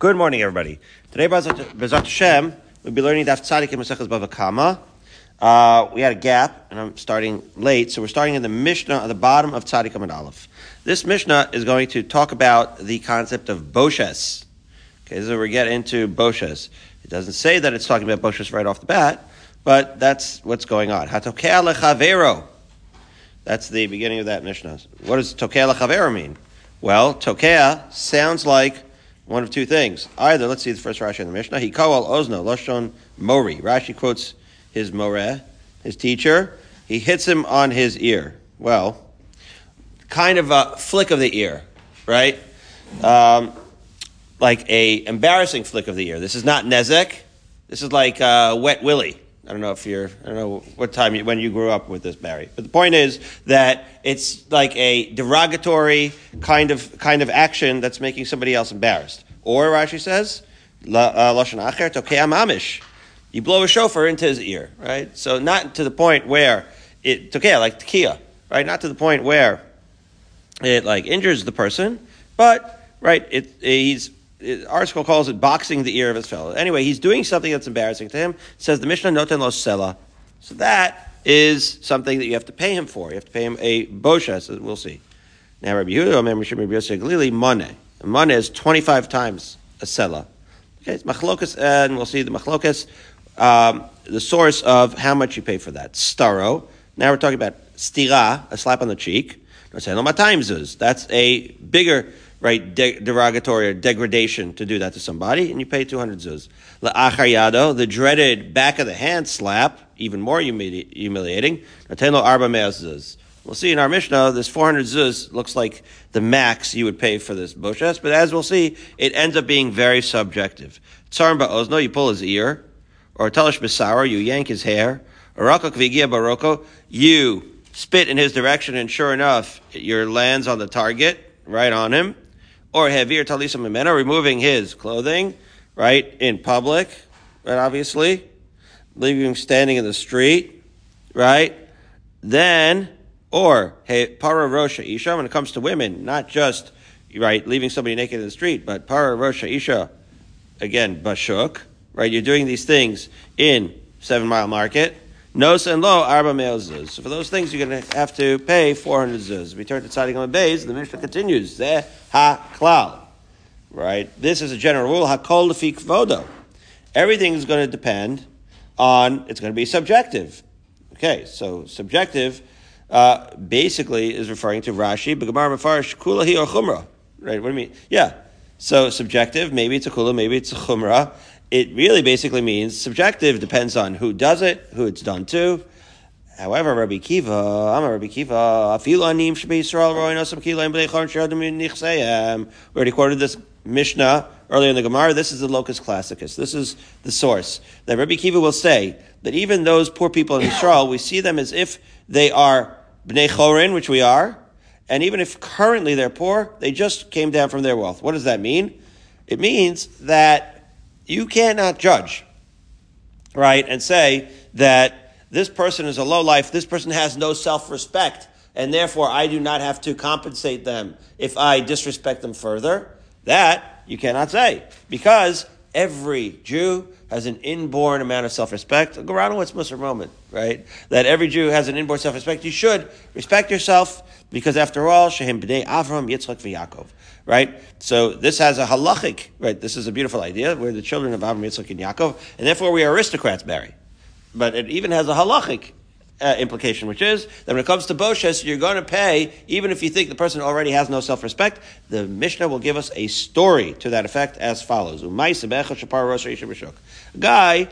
Good morning, everybody. Today, Bezat Hashem, we'll be learning Daf Tzadik and Bava Kama. Uh, we had a gap, and I'm starting late, so we're starting in the Mishnah at the bottom of Tzadik Amud Aleph. This Mishnah is going to talk about the concept of Boshes. Okay, so we get into Boshes. It doesn't say that it's talking about Boshes right off the bat, but that's what's going on. Hatokea lechavero. That's the beginning of that Mishnah. What does Tokea lechavero mean? Well, Tokea sounds like one of two things. Either, let's see the first Rashi in the Mishnah. He kawal ozno loshon mori. Rashi quotes his moreh, his teacher. He hits him on his ear. Well, kind of a flick of the ear, right? Um, like a embarrassing flick of the ear. This is not nezek. This is like uh, wet willy. I don't know if you're, I don't know what time, you, when you grew up with this, Barry. But the point is that it's like a derogatory kind of, kind of action that's making somebody else embarrassed. Or Rashi says, uh, Lashon Acher, Tokei Amamish. You blow a shofar into his ear, right? So not to the point where it, Tokei, like Tekiah, right? Not to the point where it like injures the person, but, right, it, he's article calls it boxing the ear of his fellow. Anyway, he's doing something that's embarrassing to him. It says the Mishnah noten lo sela. So that is something that you have to pay him for. You have to pay him a bosha, so we'll see. Now, Rabbi Yehuda, Rabbi Yosef Galili, money. Money is 25 times a sela. Okay, it's machlokas, and we'll see the machlokas, um, the source of how much you pay for that. Staro. Now we're talking about stira, a slap on the cheek. That's a bigger right, de- derogatory or degradation to do that to somebody, and you pay 200 zuz. La'achar the dreaded back of the hand slap, even more humili- humiliating, nateno arba zuz. We'll see in our Mishnah, this 400 zuz looks like the max you would pay for this boshes, but as we'll see, it ends up being very subjective. Tsarim ba'ozno, you pull his ear, or talish besara, you yank his hair, or rakok vigia baroko, you spit in his direction, and sure enough, your lands on the target, right on him or hevir talisa mimena, removing his clothing, right, in public, right, obviously, leaving him standing in the street, right, then, or hey, para rosha isha, when it comes to women, not just, right, leaving somebody naked in the street, but para rosha isha, again, bashuk, right, you're doing these things in Seven Mile Market, Nos and lo arba male zuz. So for those things, you're going to have to pay 400 zuz. We turn to tzaddik on the the Mishnah continues. Zeh ha klal. Right? This is a general rule. Hakol lefik vodo. Everything is going to depend on, it's going to be subjective. Okay, so subjective uh, basically is referring to Rashi, but B'gamar Mefarish, kulahi or chumrah. Right? What do you mean? Yeah. So subjective, maybe it's a kula, maybe it's a chumrah it really basically means subjective depends on who does it, who it's done to. However, Rabbi Kiva, I'm a Rabbi Kiva, afilu anim shebe Yisrael roin osam kilayim b'nei chorn sheradim nichseim. We already quoted this Mishnah earlier in the Gemara. This is the locus classicus. This is the source. That Rabbi Kiva will say that even those poor people in Israel, we see them as if they are b'nei chorin, which we are, and even if currently they're poor, they just came down from their wealth. What does that mean? It means that you cannot judge, right, and say that this person is a low life, this person has no self respect, and therefore I do not have to compensate them if I disrespect them further. That you cannot say because every Jew has an inborn amount of self-respect. Goranowitz Musar moment, right? That every Jew has an inborn self-respect. You should respect yourself because after all, Shehem B'nai Avram, Yitzchak, v'Yakov, right? So this has a halachic, right? This is a beautiful idea. We're the children of Avram, Yitzchak, and Yaakov, and therefore we are aristocrats, Barry. But it even has a halachic uh, implication, which is that when it comes to Boshes, you're going to pay, even if you think the person already has no self respect. The Mishnah will give us a story to that effect as follows. A guy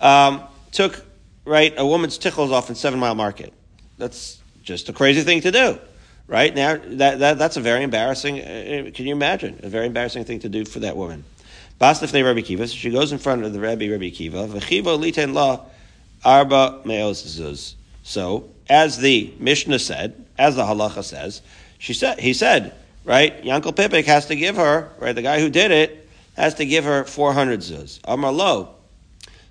um, took right a woman's tichels off in Seven Mile Market. That's just a crazy thing to do. Right now, that, that that's a very embarrassing. Uh, can you imagine a very embarrassing thing to do for that woman? Rabbi Kiva. So she goes in front of the Rabbi Rabbi Kiva. Arba meos zuz. So, as the Mishnah said, as the halacha says, she said, he said, right, Yankel Pipik has to give her, right, the guy who did it, has to give her 400 zuz. Amar lo.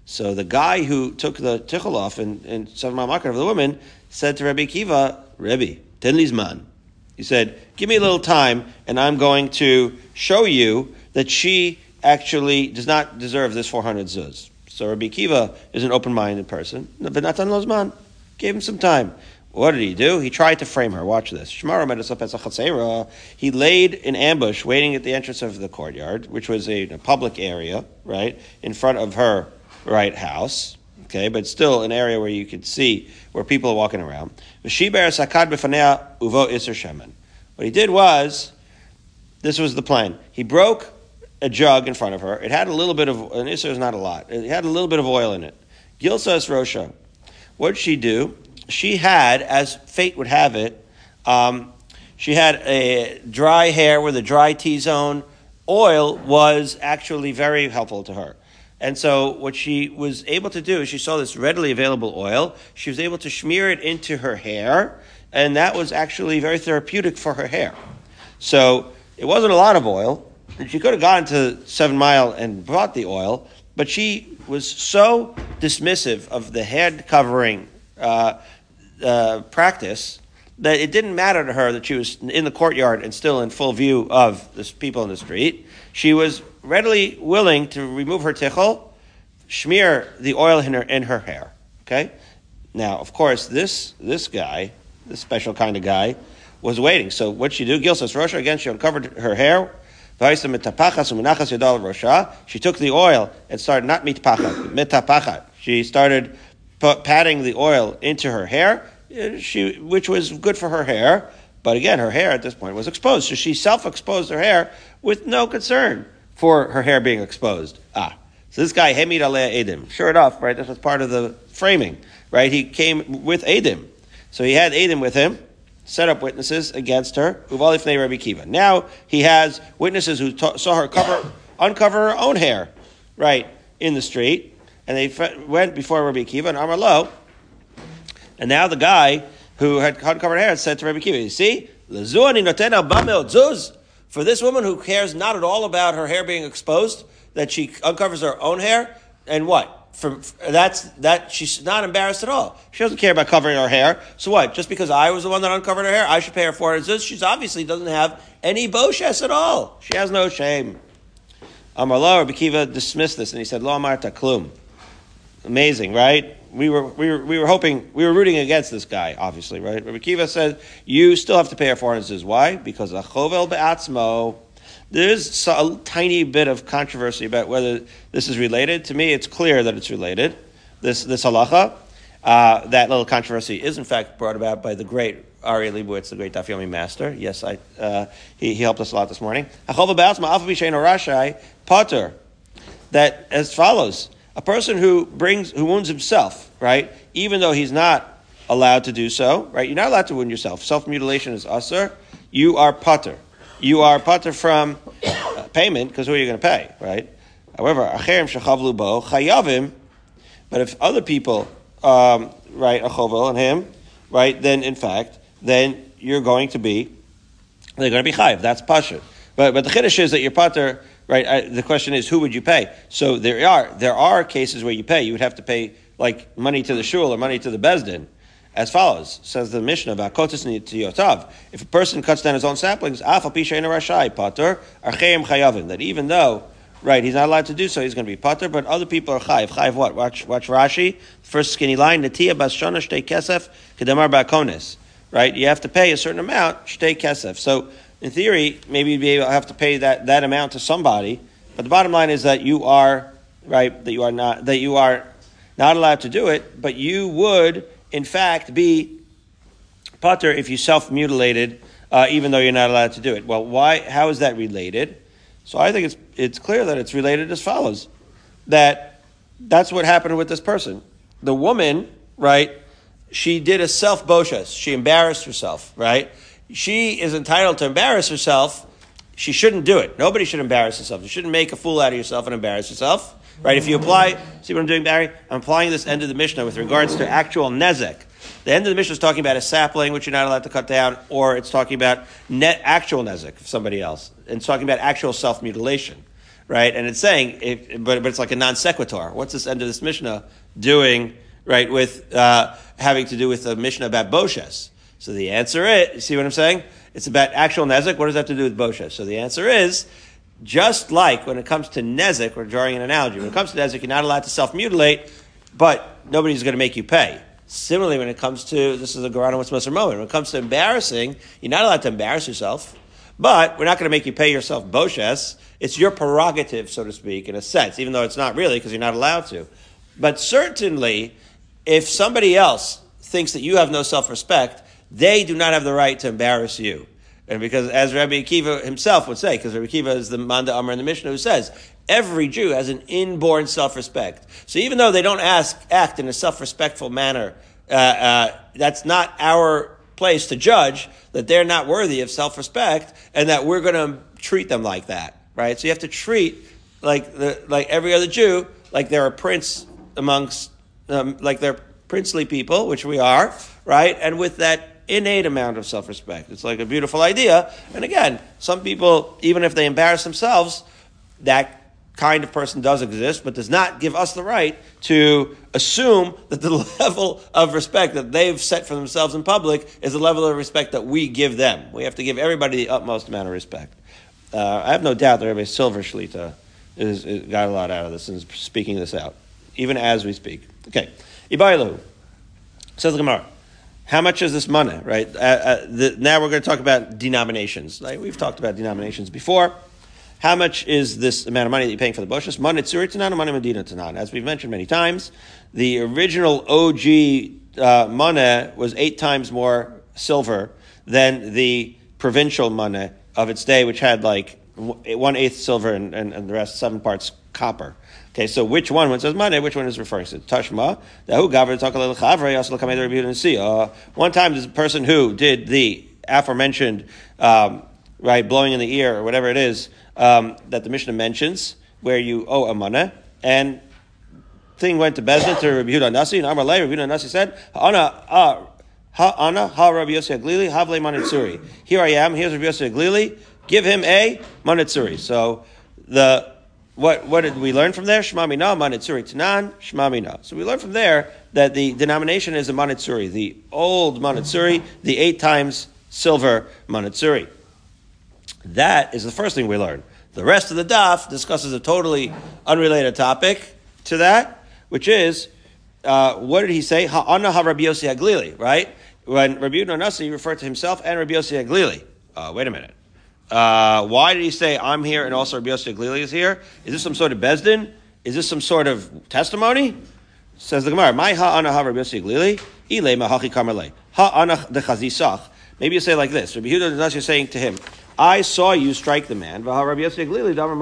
So the guy who took the tichel off and, in Seven Mile Market of the woman said to Rabbi Kiva, Rabbi, tenlizman. He said, give me a little time and I'm going to show you that she actually does not deserve this 400 zuz. So Rabbi Kiva is an open-minded person. Gave him some time. What did he do? He tried to frame her. Watch this. He laid in ambush, waiting at the entrance of the courtyard, which was a, a public area, right, in front of her right house. Okay, but still an area where you could see where people are walking around. What he did was, this was the plan. He broke a jug in front of her. It had a little bit of, an isser is not a lot. It had a little bit of oil in it. Gilsas Rosha. What did she do? She had, as fate would have it, um, she had a dry hair with a dry T-zone. Oil was actually very helpful to her. And so what she was able to do is she saw this readily available oil. She was able to smear it into her hair, and that was actually very therapeutic for her hair. So it wasn't a lot of oil, she could have gone to Seven Mile and bought the oil, but she was so dismissive of the head covering uh, uh, practice that it didn't matter to her that she was in the courtyard and still in full view of the people in the street. She was readily willing to remove her tichel, smear the oil in her, in her hair. Okay? Now, of course, this, this guy, this special kind of guy, was waiting. So what she do? Gil says, Rosha, again, she uncovered her hair, she took the oil and started not mitpachat. She started patting the oil into her hair, she, which was good for her hair. But again, her hair at this point was exposed, so she self-exposed her hair with no concern for her hair being exposed. Ah, so this guy Hemid Aleh Edim. Sure enough, right? This was part of the framing, right? He came with Edim, so he had Edim with him set up witnesses against her. Rabbi Kiva. Now he has witnesses who t- saw her cover, uncover her own hair, right, in the street, and they f- went before Rabbi Kiva and Amar Lo. And now the guy who had uncovered hair said to Rabbi Kiva, "You see, for this woman who cares not at all about her hair being exposed, that she uncovers her own hair, and what? For, that's that she's not embarrassed at all. She doesn't care about covering her hair. So what? Just because I was the one that uncovered her hair, I should pay her for it. She obviously doesn't have any boshes at all. She has no shame. Amar Lo, Rabbi dismissed this and he said, Lo Amarta Klum. Amazing, right? We were, we were, we were hoping, we were rooting against this guy, obviously, right? Rabbi Kiva said, you still have to pay her for it. Why? Because Achovel Be'atzmo, there's a tiny bit of controversy about whether this is related. To me, it's clear that it's related. This this halacha, uh, that little controversy is in fact brought about by the great Ari Leibowitz, the great Daf Yomi master. Yes, I, uh, he, he helped us a lot this morning. Potter, that as follows: a person who brings who wounds himself, right, even though he's not allowed to do so, right? You're not allowed to wound yourself. Self mutilation is assur. You are potter you are pater from payment because who are you going to pay, right? However, acherim shechavlu bo chayavim. But if other people, um, right, a chovel and him, right, then in fact, then you're going to be, they're going to be chayiv. That's pasha. But but the chiddush is that your pater, right? Uh, the question is, who would you pay? So there are there are cases where you pay. You would have to pay like money to the shul or money to the bezdin as follows, says the Mishnah about Kotis Yotav. If a person cuts down his own saplings, Af Rashai Pater, Archeim Chayavim, that even though, right, he's not allowed to do so, he's going to be Pater, but other people are Chayiv. Chayiv what? Watch, watch Rashi, first skinny line, Natia Bas Shona Shtei Kesef, Kedamar. Right? You have to pay a certain amount, Shtei Kesef. So, in theory, maybe you'd be able to have to pay that, that amount to somebody, but the bottom line is that you are, right, that you are not, that you are not allowed to do it, but you would in fact, be putter if you self mutilated, uh, even though you're not allowed to do it. Well, why? How is that related? So I think it's it's clear that it's related as follows: that that's what happened with this person. The woman, right? She did a self boshes. She embarrassed herself, right? She is entitled to embarrass herself. She shouldn't do it. Nobody should embarrass herself. You shouldn't make a fool out of yourself and embarrass yourself. Right? If you apply, see what I'm doing, Barry? I'm applying this end of the Mishnah with regards to actual nezek. The end of the Mishnah is talking about a sapling which you're not allowed to cut down, or it's talking about net actual nezek of somebody else. And it's talking about actual self mutilation, right? And it's saying, if, but, but it's like a non sequitur. What's this end of this Mishnah doing, right, with uh, having to do with the Mishnah about Boshes? So the answer is, see what I'm saying? It's about actual nezek. What does that have to do with Boshes? So the answer is, just like when it comes to Nezek, we're drawing an analogy. When it comes to Nezek, you're not allowed to self mutilate, but nobody's going to make you pay. Similarly, when it comes to, this is a Garana what's most moment, when it comes to embarrassing, you're not allowed to embarrass yourself, but we're not going to make you pay yourself boshes. It's your prerogative, so to speak, in a sense, even though it's not really because you're not allowed to. But certainly, if somebody else thinks that you have no self respect, they do not have the right to embarrass you. And because, as Rabbi Akiva himself would say, because Rabbi Akiva is the Manda Amr in the Mishnah who says, every Jew has an inborn self-respect. So even though they don't ask, act in a self-respectful manner, uh, uh, that's not our place to judge that they're not worthy of self-respect and that we're going to treat them like that, right? So you have to treat like the, like every other Jew, like they're a prince amongst, um, like they're princely people, which we are, right? And with that innate amount of self respect. It's like a beautiful idea. And again, some people, even if they embarrass themselves, that kind of person does exist, but does not give us the right to assume that the level of respect that they've set for themselves in public is the level of respect that we give them. We have to give everybody the utmost amount of respect. Uh, I have no doubt that Rabbi Silver Shlita is, is, got a lot out of this and is speaking this out, even as we speak. Okay. Ibailu. Says the Gemara. How much is this money, right? Uh, uh, the, now we're going to talk about denominations. Like we've talked about denominations before. How much is this amount of maneh that you're paying for the boshes? Maneh tzuri tanan money medina tanan? As we've mentioned many times, the original OG uh, money was eight times more silver than the provincial money of its day, which had like one eighth silver and, and, and the rest seven parts copper. Okay, so which one, when it says money, which one is referring to? Tashma, the who gavra talk a little chavre, also come and see. Uh, one time, this person who did the aforementioned, um, right, blowing in the ear or whatever it is um, that the Mishnah mentions, where you owe a money, and thing went to Bezdin to Rabbi Yehuda Nasi, and Amar Rabbi Yehuda Nasi said, "Ana, uh, ha, ana, ha, Rabbi Yossi Haglili, havle manitsuri. Here I am. Here's Rabbi Yossi Haglili. Give him a manitsuri. So the what, what did we learn from there? Shmamina, Manitsuri Tanan, Shmamina. So we learned from there that the denomination is a Manitsuri, the old Manitsuri, the eight times silver Manitsuri. That is the first thing we learn. The rest of the daf discusses a totally unrelated topic to that, which is, uh, what did he say? Ha'ana ha Rabbi Yossi Haglili, right? When Rabbi Yehuda Nasi referred to himself and Rabbi Yossi Haglili. Uh, wait a minute. Uh, why did he say, I'm here and also Rabbi Yossi Glili is here? Is this some sort of Bezdin? Is this some sort of testimony? Says the Gemara, My ha'ana ha Rabbi Yossi Glili, ile mahachi kamerle. Ha'ana de chazisach. Maybe you say like this. Rabbi Yehuda is saying to him, I saw you strike the man, V'ha Rabbi Glili damar.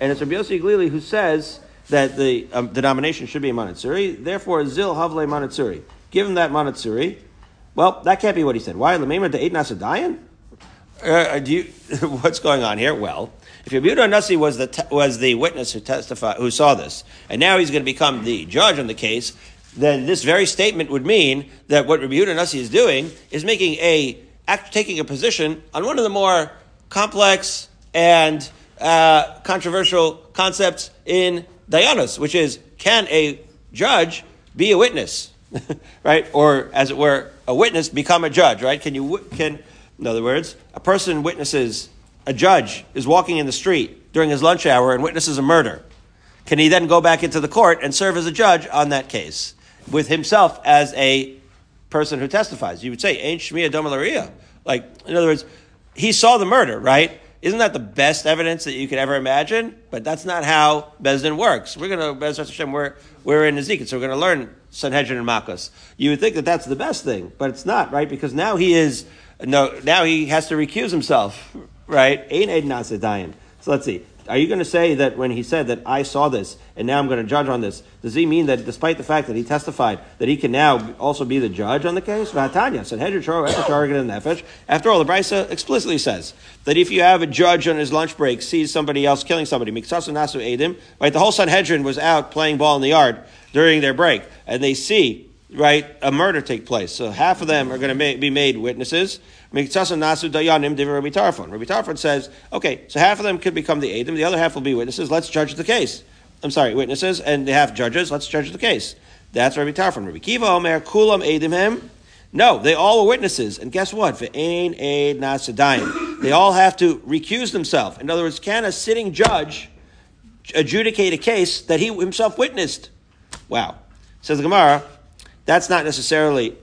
And it's Rabbi Yossi Glili who says that the um, denomination should be a. Therefore, zil havle manitsuri. Give him that manitsuri. Well, that can't be what he said. Why? Lememar de eight nasadayan? Uh, do you, what's going on here? Well, if Yehuda Nasi was the te- was the witness who testified who saw this, and now he's going to become the judge on the case, then this very statement would mean that what Rabbi Yehuda Nasi is doing is making a act, taking a position on one of the more complex and uh, controversial concepts in Dayanos, which is can a judge be a witness, right? Or as it were, a witness become a judge, right? Can you can in other words, a person witnesses, a judge is walking in the street during his lunch hour and witnesses a murder. Can he then go back into the court and serve as a judge on that case with himself as a person who testifies? You would say, Ain't Shmiya Domalaria. Like, in other words, he saw the murder, right? Isn't that the best evidence that you could ever imagine? But that's not how Bezdin works. We're going to, Hashem, we're, we're in Ezekiel, so we're going to learn Sanhedrin and Makos. You would think that that's the best thing, but it's not, right? Because now he is no, now he has to recuse himself, right? So let's see. Are you going to say that when he said that I saw this and now I'm going to judge on this, does he mean that despite the fact that he testified that he can now also be the judge on the case? After all, the Brisa explicitly says that if you have a judge on his lunch break sees somebody else killing somebody, right? The whole Sanhedrin was out playing ball in the yard during their break, and they see right, a murder take place. So half of them are going to be made witnesses. Rabbi Tarfon. Rabbi Tarfon says, okay, so half of them could become the Adam, the other half will be witnesses. Let's judge the case. I'm sorry, witnesses, and they have judges. Let's judge the case. That's Rabbi Tarfon. Rabbi Kiva Omer Kulam Adam him. No, they all were witnesses. And guess what? They all have to recuse themselves. In other words, can a sitting judge adjudicate a case that he himself witnessed? Wow. Says the Gemara, that's not necessarily,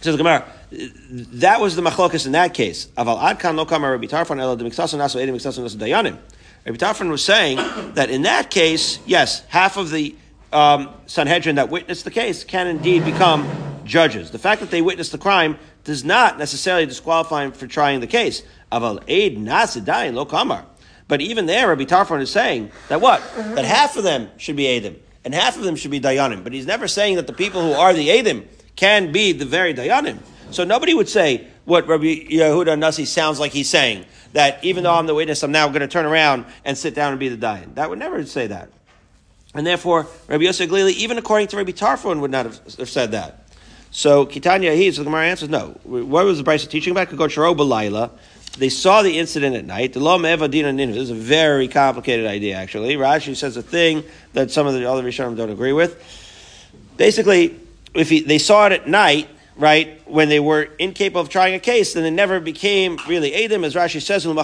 says Gemara, that was the machlokas in that case. Aval adkan lo kamar Rabbi Tarfon elo naso edim miksason naso dayanim. Rabbi Tarfon was saying that in that case, yes, half of the um, Sanhedrin that witnessed the case can indeed become judges. The fact that they witnessed the crime does not necessarily disqualify them for trying the case. Aval aid nasidayin lo kamar. But even there, Rabbi Tarfon is saying that what? That half of them should be Adim, and half of them should be Dayanim. But he's never saying that the people who are the Adim can be the very Dayanim. So nobody would say what Rabbi Yehuda Nasi sounds like he's saying, that even though I'm the witness, I'm now going to turn around and sit down and be the Dayan. That would never say that. And therefore, Rabbi Yosef Glili, even according to Rabbi Tarfon, would not have, said that. So Kitanya he, so the Gemara answers, no. What was the Brisa teaching about? They saw the incident at night. The law This is a very complicated idea, actually. Rashi says a thing that some of the other Rishonim don't agree with. Basically, if he, they saw it at night, right, when they were incapable of trying a case, then they never became really Adam, as Rashi says, in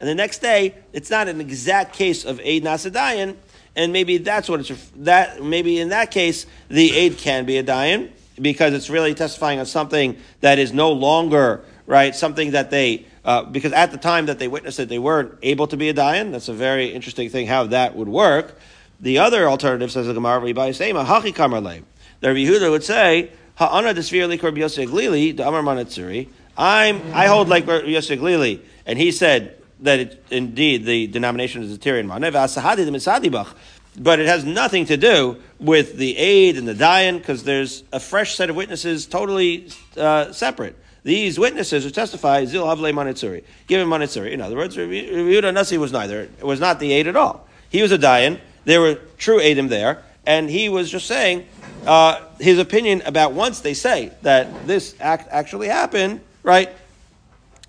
and the next day, it's not an exact case of Aid Nasadayan, and maybe that's what it's that maybe in that case the aid can be a dayan because it's really testifying on something that is no longer right something that they uh, because at the time that they witnessed it they weren't able to be a dayan. That's a very interesting thing how that would work. The other alternative says the Gemara Hachi Kamarle. The Rabbi Yehuda would say Ha'ana Desvir Likor Yosef Glili the Amar Manatzuri. I'm I hold like Yosef Glili, and he said that it, indeed the denomination is a Tyrian but it has nothing to do with the aid and the dayan because there's a fresh set of witnesses totally uh, separate. These witnesses who testify zil havle manitzuri, give him manitzuri. In other words, Yehuda Nasi was neither. It was not the aid at all. He was a dayan. There were true aidim there, and he was just saying uh, his opinion about once they say that this act actually happened, right?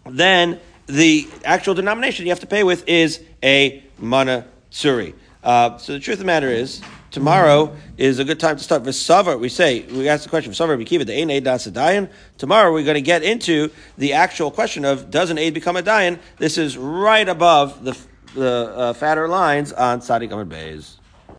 Then the actual denomination you have to pay with is a mana tsuri. Uh, so the truth of the matter is, tomorrow is a good time to start. V'savar, we say, we ask the question, V'savar b'kiva, the aid das a dayan. Tomorrow we're going to get into the actual question of, does an aid become a dayan? This is right above the, the uh, fatter lines on Tzadik Amud Beis.